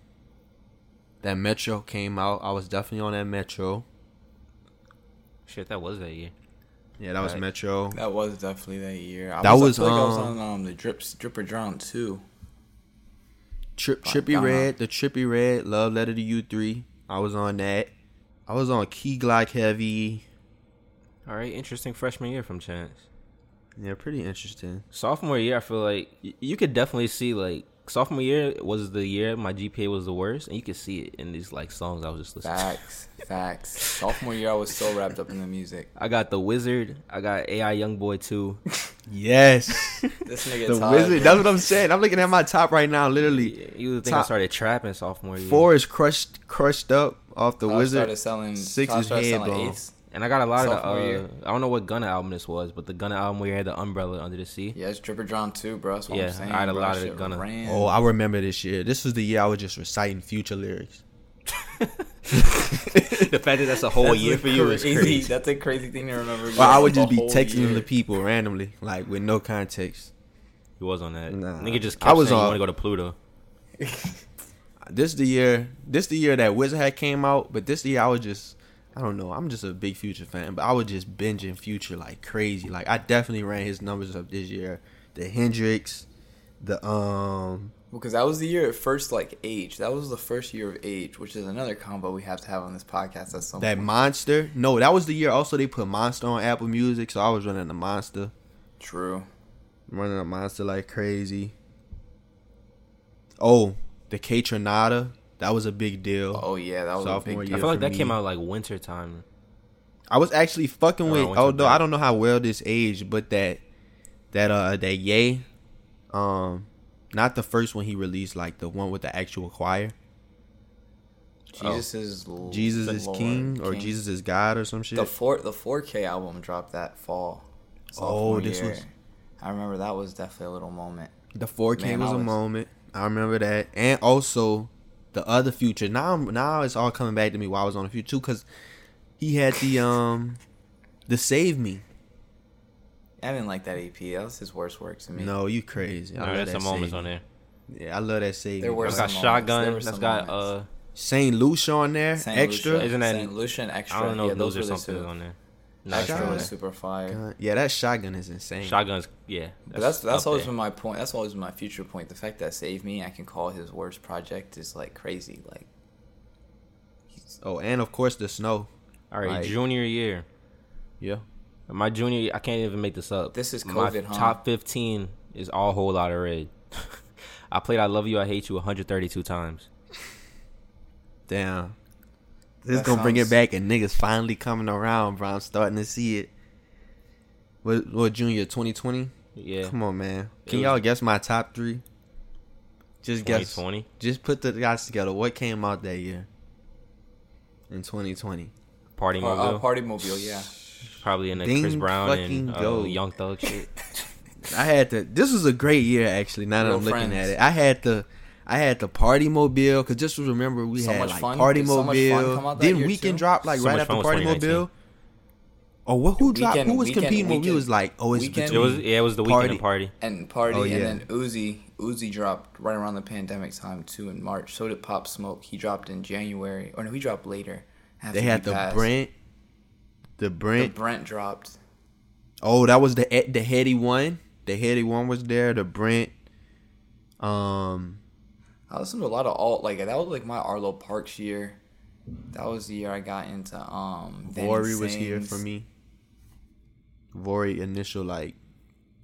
that Metro came out. I was definitely on that Metro. Shit, that was that year. Yeah, that was Right. Metro. That was definitely that year. I That was, was, I feel like I was um, on um, the Drips, Drip or Drown too. Trip My Trippy God. Red, the Trippie Redd, Love Letter to You three. I was on that. I was on Key Glock Heavy. All right, interesting freshman year from Chance. Yeah, pretty interesting. Sophomore year, I feel like y- you could definitely see like sophomore year was the year my GPA was the worst, and you could see it in these like songs I was just listening. to. Facts, facts. Sophomore year, I was so wrapped up in the music. I got the Wizard. I got AI Youngboy too. Yes. This nigga the Todd, Wizard. bro. That's what I'm saying. I'm looking at my top right now, literally. You would think I started trapping sophomore year. Four is crushed crushed up off the Todd Wizard. started selling. Six Todd is started selling Headbone. Eighths. And I got a lot of the. Uh, year. I don't know what Gunna album this was, but the Gunna album where you had the umbrella under the sea. Yeah, it's Drip or Drown too, bro. That's what Yeah, I'm saying. I had a bro. lot of shit Gunna. ran. Oh, I remember this year. This was the year I was just reciting future lyrics. the fact that that's a whole That's year a for you is crazy. That's a crazy thing to remember. Well, I would just be texting year. the people randomly, like with no context. He was on that. Nah. Nigga just I was saying on- you want to go to Pluto. This the year. This the year that Wizard had came out, but this the year I was just. I don't know. I'm just a big Future fan, but I was just binging Future like crazy. Like I definitely ran his numbers up this year. The Hendrix, the um, because that was the year it first like age. That was the first year of age, which is another combo we have to have on this podcast at some that point. Monster. No, that was the year. Also, they put Monster on Apple Music, so I was running the Monster, True. running the Monster like crazy. Oh, the Kaytranada. That was a big deal. Oh yeah, that was Sophomore a big year. I feel like that me. came out like winter time. I was actually fucking Oh, with. I went Although. I don't know how well this aged, but that that uh that Yay, um, not the first one he released, like the one with the actual choir. Jesus is L- Jesus is Lord, King or Jesus is God or some shit. The four the 4K album dropped that fall. Oh, this year. was- I remember that was definitely a little moment. The 4K Man, was a moment. I remember that, and also the other future. Now, now it's all coming back to me while I was on the future too, because he had the um, the Save Me. I didn't like that EP. That was his worst work to me. No, you crazy. I Nah, love there's that some moments Save on there. Yeah, I love that Save There Me. were That's bro. got some moments. There shotgun. were That's some got moments. uh. Saint Lucia on there, Saint extra. Lucia, Isn't that- Saint Lucia and extra? I don't know yeah, if those those or were the something on there. No, Extra Shotgun. was super fire. God, yeah, that shotgun is insane. Shotguns. Yeah. But that's that's always there. been my point. That's always been my future point. The fact that Save Me, I can call his worst project is like crazy. Like, he's, Oh, and of course the snow. All right, Like- junior year. Yeah. My junior, year, I can't even make this up. This is My COVID, huh? top fifteen is all whole lot of red. I played "I Love You, I Hate You" 132 times. Damn. This gonna bring it back and niggas finally coming around, bro. I'm starting to see it. What what junior 2020? Yeah, Come on, man. Can was- y'all guess my top three? Just guess. 2020. Just put the guys together. What came out that year? In 2020. Party uh, Mobile, uh, Party Mobile, yeah. probably in the Ding Chris Brown and fucking uh. Young Thug shit. I had to. This was a great year, actually. Now that Real I'm looking friends. at it, I had the, I had the Party Mobile because just remember we So had much like fun- Party so much fun Mobile. come out that Weekend too? drop like So right after Party Mobile? Oh, what? Who dropped? Weeknd- who was Weeknd- competing? When we was like, oh, it's Weekend- it was yeah, it was the Party. Weeknd and party. And Party, Oh, yeah. and then Uzi. Uzi dropped right around the pandemic time too in March. So did Pop Smoke. He dropped in January, or no, he dropped later. after They had the passed. Brent. The Brent, The Brent. Brent dropped. Oh, that was the the heady one. The heady one was there. The Brent. Um. I listened to a lot of alt. Like that was like my Arlo Parks year. That was the year I got into um. Vanny Vori was here for me. Vori initial like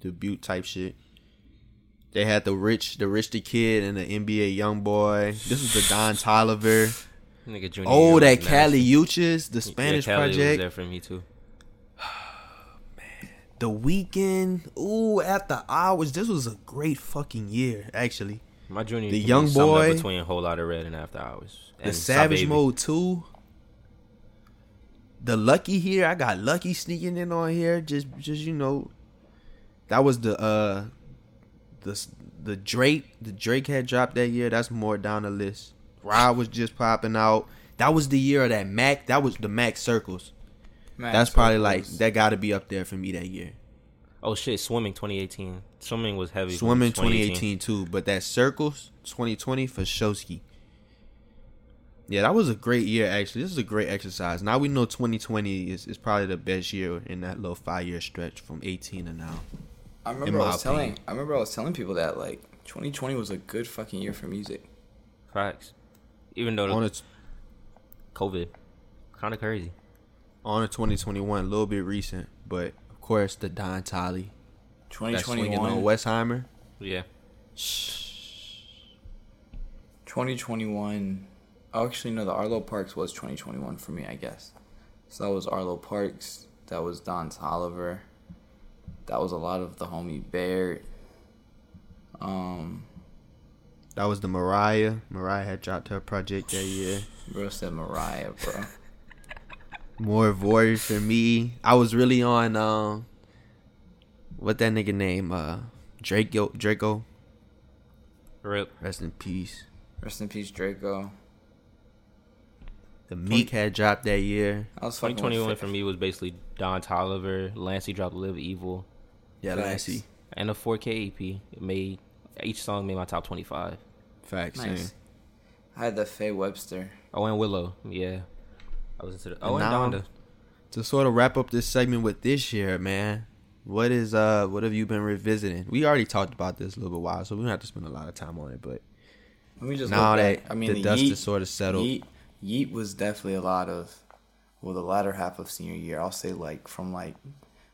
debut type shit. They had the rich, the rich the kid, and the NBA young boy. This was the Don Toliver. Nigga, junior Oh, that was Kali nasty. Uchis, the Spanish yeah, Kali was project. there for me too. The Weeknd. Ooh, after hours. This was a great fucking year, actually. My junior The year can be young summed up boy. between a whole lot of red and after hours. The And Savage Sa Baby. Mode 2. The Lucki here. I got Lucki sneaking in on here. Just just you know. That was the uh the the Drake. The Drake had dropped that year. That's more down the list. Rod was just popping out. That was the year of that Mac. That was the Mac circles. Man, That's so probably like that got to be up there for me that year. Oh shit, swimming 2018. Swimming was heavy. Swimming 2018 too, but that circles 2020 for Shosky. Yeah, that was a great year actually. This is a great exercise. Now we know 2020 is, is probably the best year in that little five year stretch from 18 to now. I in remember I my was telling. I remember I was telling people that like 2020 was a good fucking year for music. Facts. Even though On the a COVID, kind of crazy. on a 2021, a little bit recent, but of course the Don Tolly, that swinging on 2021. Westheimer. Yeah. 2021. Oh, actually, no. The Arlo Parks was 2021 for me, I guess. So that was Arlo Parks. That was Don Toliver. That was a lot of the homie Baird. Um, That was the Mariah. Mariah had dropped her project that year. bro said Mariah, bro. More voice for me. I was really on um what that nigga name? Uh Drakeo Drakeo. Rip. Rest in peace. Rest in peace, Drakeo. The Meek had dropped that year. I was 2021 for me was basically Don Toliver, Lancey dropped Live Evil, Yeah, Facts. Lancey. and a 4K EP. It made each song made my top 25. Facts. Nice. Nice. I had the Faye Webster. Oh, and Willow, yeah. I was into the. Oh, and, now- Donda. To sort of wrap up this segment with this year, man. What is uh what have you been revisiting? We already talked about this a little bit while, so we don't have to spend a lot of time on it. But Let me just now look that. I mean, the, the, dust Yeat, is sort of settled, Yeat, Yeat was definitely a lot of, well, the latter half of senior year. I'll say like from like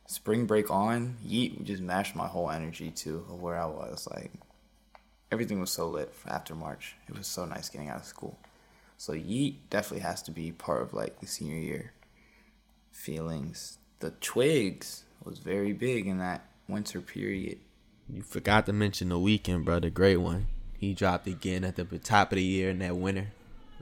spring break on, Yeat just mashed my whole energy to of where I was. Like everything was so lit after March. It was so nice getting out of school. So Yeat definitely has to be part of like the senior year feelings. The Twigs was very big in that winter period. you forgot to mention the Weeknd, bro, the great one. He dropped again at the top of the year in that winter.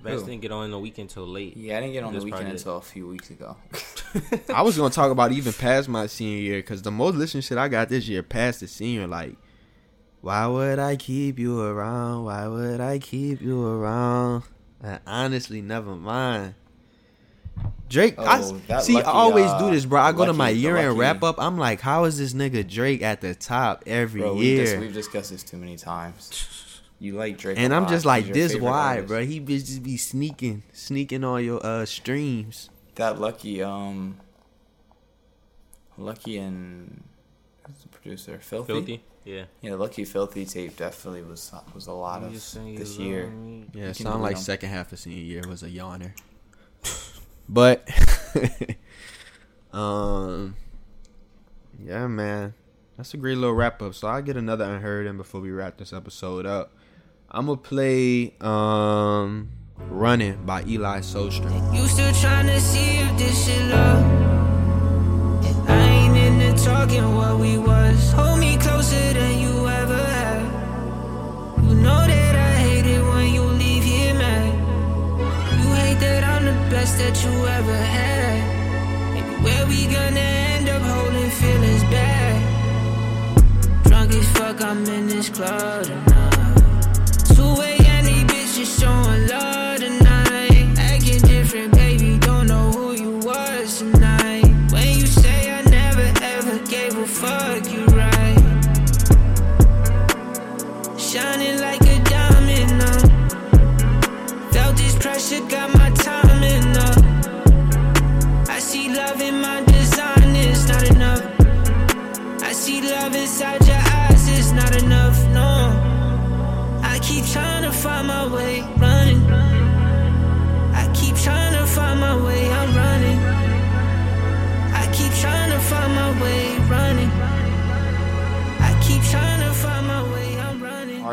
Best didn't get on the Weeknd till late. Yeah, I didn't get on the This Weeknd project. until a few weeks ago. I was gonna talk about even past my senior year because the most listened shit I got this year past the senior, like, why would I keep you around? Why would I keep you around? And honestly, never mind. Drake, I Oh, that see. Lucki, I always uh, do this, bro. I go to my year end wrap up. I'm like, how is this nigga Drake at the top every Bro, we year? dis- we've discussed this too many times. You like Drake, and i I'm just like, this why, bro? He be just be sneaking, sneaking on your uh streams. That Lucki, um, Lucki and who's the producer? Filthy. Filthy? Yeah. Yeah, Lucki filthy tape definitely was was a lot of this year. Yeah, it can sound delete like 'em. second half of senior year was a yawner. but um yeah, man. That's a great little wrap up. So I'll get another unheard in before we wrap this episode up. I'm gonna play um Running by Eli Soulstrom. You still tryna see if this shit love? And I ain't into talking what we was. Hold me closer than you ever best that you ever had. Where we gonna end up holding feelings back. Drunk as fuck, I'm in this club tonight. Two way and these bitches showing love tonight. Acting different, baby, don't know who you was tonight. When you say I never ever gave a fuck, you right. Shining like a diamond, uh. Felt this pressure, got my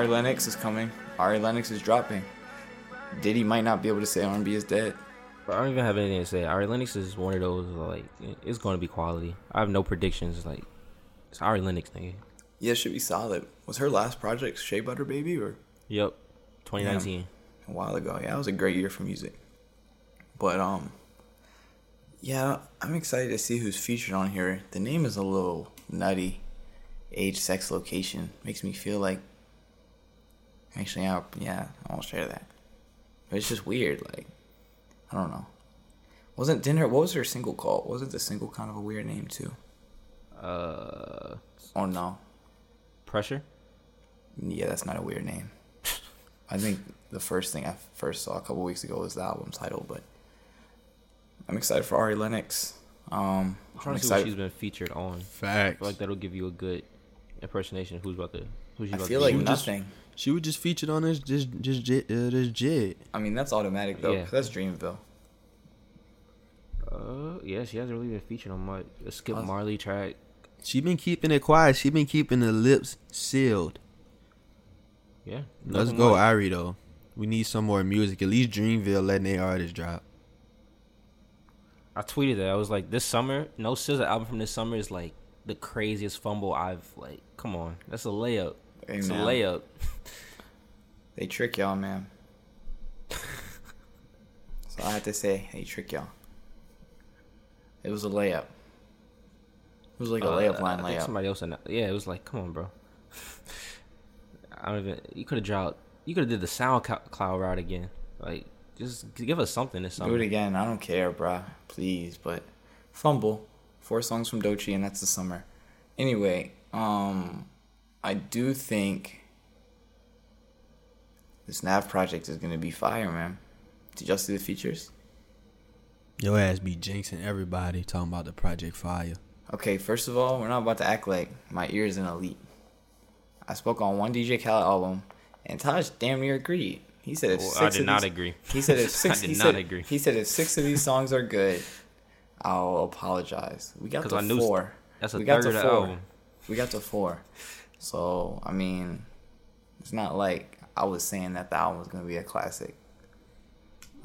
Ari Lennox is coming. Ari Lennox is dropping. Diddy might not be able to say R&B is dead. But I don't even have anything to say. Ari Lennox is one of those like it's going to be quality. I have no predictions. Like it's Ari Lennox, nigga. Yeah, it should be solid. Was her last project Shea Butter Baby or Yep, 2019. a while ago? Yeah, it was a great year for music. But um, yeah, I'm excited to see who's featured on here. The name is a little nutty. Age, sex, location makes me feel like. Actually, I, yeah, I won't share that. But it's just weird. Like, I don't know. Wasn't didn't her? What was her single called? Wasn't the single kind of a weird name too? Uh, Or no? pressure. Yeah, that's not a weird name. I think the first thing I first saw a couple weeks ago was the album title, but I'm excited for Ari Lennox. Um, I'm I'm trying to see what she's excited. been featured on. I Facts. feel like that'll give you a good impersonation of who's about to who's she I about feel to like be with. Nothing. She was just featured on this this this jit, uh, this jit. I mean, that's automatic though. Yeah. 'cause That's Dreamville. Uh, yeah, she hasn't really been featured on much. A Skip Awesome. Marley track. She been keeping it quiet. She been keeping the lips sealed. Yeah, Let's go, much. Ari though. We need some more music. At least Dreamville letting their artists drop. I tweeted that. I was like, this summer, no SZA album from this summer is like the craziest fumble I've like. Come on, that's a layup. Hey, it's a layup. They trick y'all, man. so I have to say, they trick y'all. It was a layup. It was like a Uh, layup line I think layup. somebody else. Announced, yeah, it was like, come on, bro. I don't even. You could have dropped. You could have did the SoundCloud route again. Like, Just give us something this Do it again. I don't care, bruh. Please, but fumble. Four songs from Doechii, and that's the summer. Anyway, um, I do think this Nav project is gonna be fire, man. Did y'all see the features? Your ass be jinxing everybody talking about the Project Fire. Okay, first of all, we're not about to act like my ear is an elite. I spoke on one DJ Khaled album, and Taj damn near agreed. He said if Well, oh, six I did of not these- agree. He said if I did not said, agree. He said if six of these songs are good, I'll apologize. We got 'Cause to I knew four. That's a we got third to of four. album. We got to four. So I mean, it's not like I was saying that the album was gonna be a classic.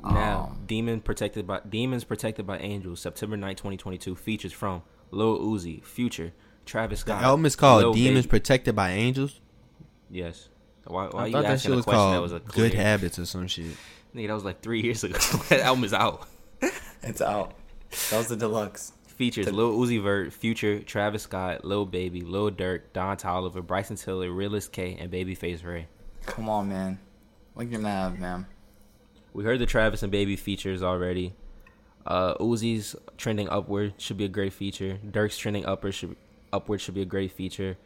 Now, Um, Demon protected by Demons protected by Angels, September 9, 2022, features from Lil Uzi, Future, Travis Scott. The Scott. album is called Lil Demons Baby. Protected by Angels. Yes. Why, why I you thought that asking shit a was question called that was a Good Habits or some shit. Nigga, that was like three years ago. that album is out. it's out. That was the deluxe. Features Lil Uzi Vert, Future, Travis Scott, Lil Baby, Lil Durk, Don Toliver, Bryson Tiller, RealestK, and Babyface Ray. Come on, man. Look at Nav, man. We heard the Travis and Baby features already. Uh, Uzi's trending upward should be a great feature. Durk's trending upward should upward should be a great feature.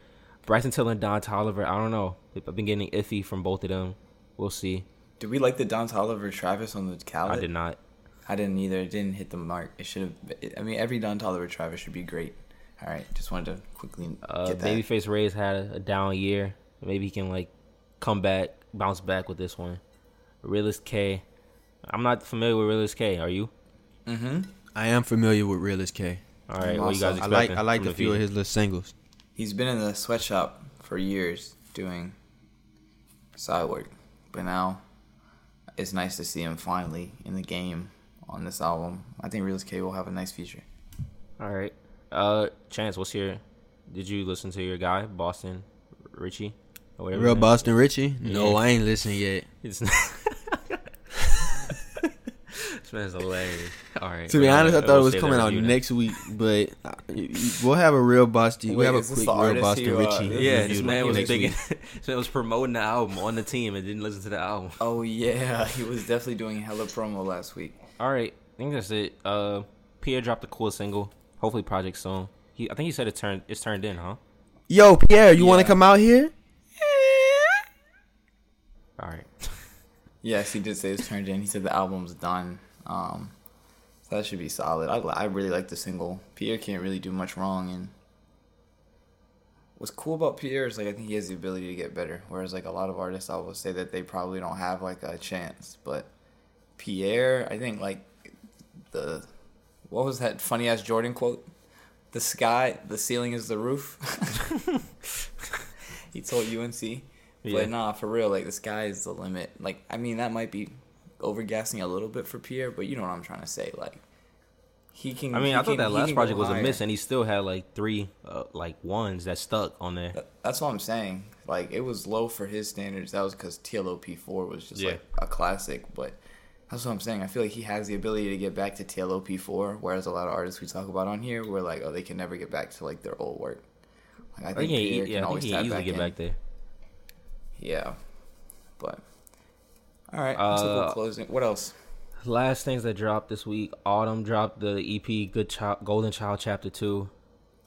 Bryson Tiller and Don Toliver, I don't know. I've been getting iffy from both of them. We'll see. Did we like the Don Toliver Travis on the Khaled? I did not. I didn't either. It didn't hit the mark. It should have. I mean, every Don Toliver Travis should be great. All right, just wanted to quickly Uh, get that. Babyface Ray's had a, a down year. Maybe he can like come back, bounce back with this one. RealestK. I'm not familiar with RealestK. Are you? mm-hmm. I am familiar with RealestK. All right. I'm What you guys also- I like I like from a few of his little singles. He's been in the sweatshop for years doing side work, but now it's nice to see him finally in the game on this album. I think RealestK will have a nice feature. All right. Uh, Chance, what's your? Did you listen to your guy Boston Richey or whatever? Real his name Boston Richey? No, Yeah. I ain't listening yet. is? this man's hilarious. All right. To be honest, I thought it was coming out review next week, but uh, we'll have a real Boston. Wait, We'll have a quick real artist Boston you, uh, Richey. Yeah, review this man was next thinking. week. this man was promoting the album on the team and didn't listen to the album. Oh yeah, he was definitely doing hella promo last week. All right, I think that's it. Uh, Pierre dropped a cool single. Hopefully, project soon. He, I think he said it turned. It's turned in, huh? Yo, Pierre, you want to come out here? All right. Yes, he did say it's turned in. He said the album's done. Um, so that should be solid. I, I really like the single. Pierre can't really do much wrong, and what's cool about Pierre is like I think he has the ability to get better. Whereas like a lot of artists, I will say that they probably don't have like a chance. But Pierre, I think like the what was that funny ass Jordan quote? The sky, the ceiling is the roof. he told UNC. Yeah. But nah, for real, like the sky is the limit. Like I mean, that might be overgassing a little bit for Pierre, but you know what I'm trying to say. Like he can. I mean, I thought can- that last project was a miss, and he still had like three, uh, like ones that stuck on there. That's what I'm saying. Like it was low for his standards. That was because TLOP four was just Yeah. like a classic. But that's what I'm saying. I feel like he has the ability to get back to TLOP four, whereas a lot of artists we talk about on here, we're like, oh, they can never get back to like their old work. Like, I I think think he, yeah, can I always he tap easily back get in. back there. Yeah, but all right. Uh, so closing. What else? Last things that dropped this week: Autumn dropped the EP "Good Child," Golden Child Chapter Two.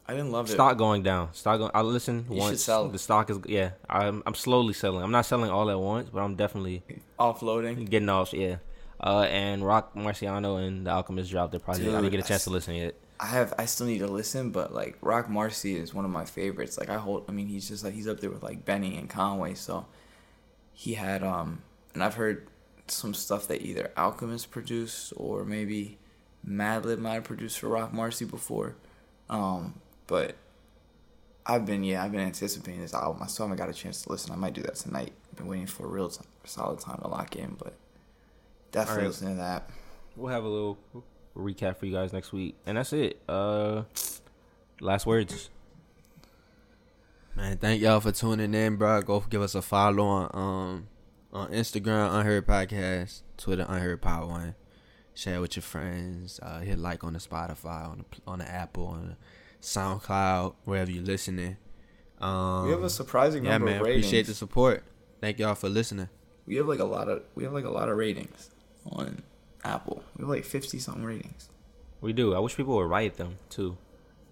I didn't love it. Stock going down. Stock going. I listened You once. The stock is yeah. I'm I'm slowly selling. I'm not selling all at once, but I'm definitely Offloading. getting off. Yeah. Uh, and Rock Marciano and The Alchemist dropped their project. I didn't get a chance to s- listen yet. I have. I still need to listen, but like Rock Marcy is one of my favorites. Like I hold. I mean, he's just like he's up there with like Benny and Conway. So he had um, and I've heard some stuff that either Alchemist produced or maybe Madlib might have produced for Rock Marcy before. Um, but I've been yeah, I've been anticipating this album. I still haven't got a chance to listen. I might do that tonight. I've Been waiting for a real time, solid time to lock in, but definitely Alright. listen to that. We'll have a little recap for you guys next week, and that's it. Uh, last words. Man, thank y'all for tuning in, bro. Go give us a follow on um on Instagram, Unheard Podcast, Twitter, Unheard Power One. Share with your friends. Uh, hit like on the Spotify, on the on the Apple, on the SoundCloud, wherever you're listening. Um, We have a surprising yeah, number man. of ratings. Appreciate the support. Thank y'all for listening. We have like a lot of we have like a lot of ratings on Apple. We have like fifty something ratings. We do. I wish people would write them too.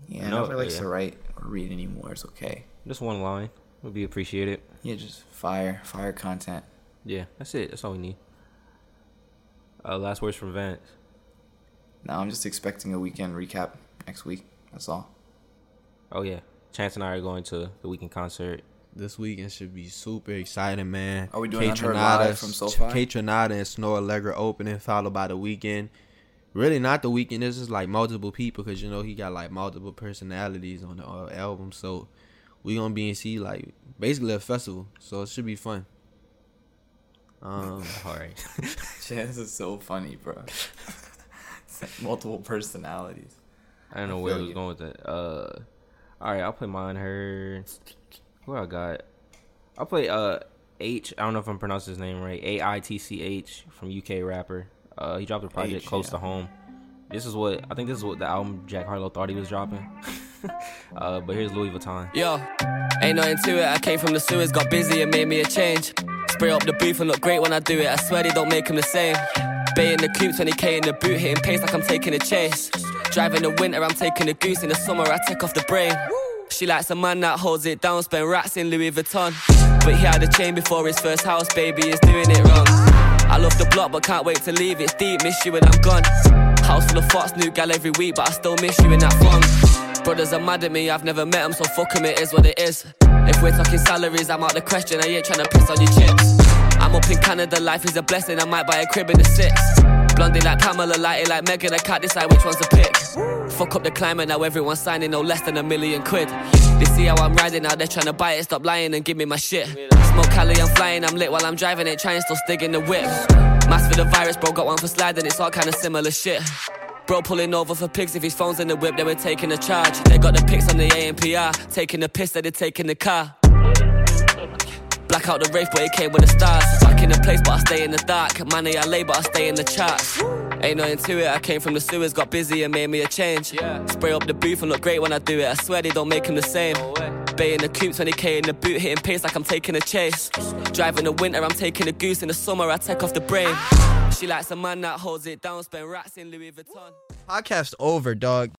Yeah, No, nobody likes yeah. to write or read anymore. It's okay. Just one line would be appreciated. Yeah, just fire, fire content. Yeah, that's it. That's all we need. Uh, last words from Vance. Now I'm just expecting a Weeknd recap next week. That's all. Oh yeah, Chance and I are going to the Weeknd concert. This Weeknd should be super exciting, man. Are we doing Kate Unheard Trinata- live from SoFi? Kaytranada and Snoh Aalegra opening, followed by the Weeknd. Really, not the weekend. This is like multiple people because you know he got like multiple personalities on the uh, album. So we gonna be in see like basically a festival. So it should be fun. Um, All right. Chance is so funny, bro. Multiple personalities. I don't know I where I was you. going with that. Uh, all right, I'll play mine. Her. Who I got? I'll play uh H. I don't know if I'm pronouncing his name right. A I T C H from UK rapper. Uh, he dropped a project H, close yeah. to home. This is what I think. This is what the album Jack Harlow thought he was dropping. uh, but here's Louis Vuitton. Yo, ain't nothing to it. I came from the sewers, got busy and made me a change. Spray up the booth and look great when I do it. I swear they don't make him the same. Bay in the coupe, 20k in the boot, hitting pace like I'm taking a chase. Driving the winter, I'm taking the goose. In the summer, I take off the brain. She likes a man that holds it down, spend rats in Louis Vuitton. But he had a chain before his first house, baby is doing it wrong. I love the block, but can't wait to leave. It's deep, miss you when I'm gone. House full of fox, new gal every week, but I still miss you in that fun. Brothers are mad at me, I've never met them, so fuck 'em, it is what it is. If we're talking salaries, I'm out the question, I ain't trying to piss on your chips. I'm up in Canada, life is a blessing, I might buy a crib in the six. Blondie like Pamela, lighty like Megan, I can't decide which one's to pick. Fuck up the climate, now everyone's signing no less than a million quid. They see how I'm riding, now they're trying to buy it, stop lying and give me my shit. Smoke Cali, I'm flying, I'm lit while I'm driving it, trying still stick in the whip. Mask for the virus, bro, got one for sliding, it's all kinda similar shit. Bro pulling over for pigs if his phone's in the whip, they were taking a charge. They got the pics on the ANPR, taking the piss that they're taking the car. Black out the rave, but it came with the stars. Back in the place, but I stay in the dark. Money I lay, but I stay in the charts. Ain't nothing to it, I came from the sewers, got busy and made me a change. Yeah. Spray up the booth and look great when I do it. I swear they don't make him the same. Bay in the coupe, 20k in the boot, hitting pace like I'm taking a chase. Driving the winter, I'm taking a goose. In the summer, I take off the brain. She likes a man that holds it down, spend rats in Louis Vuitton. Podcast over, dog.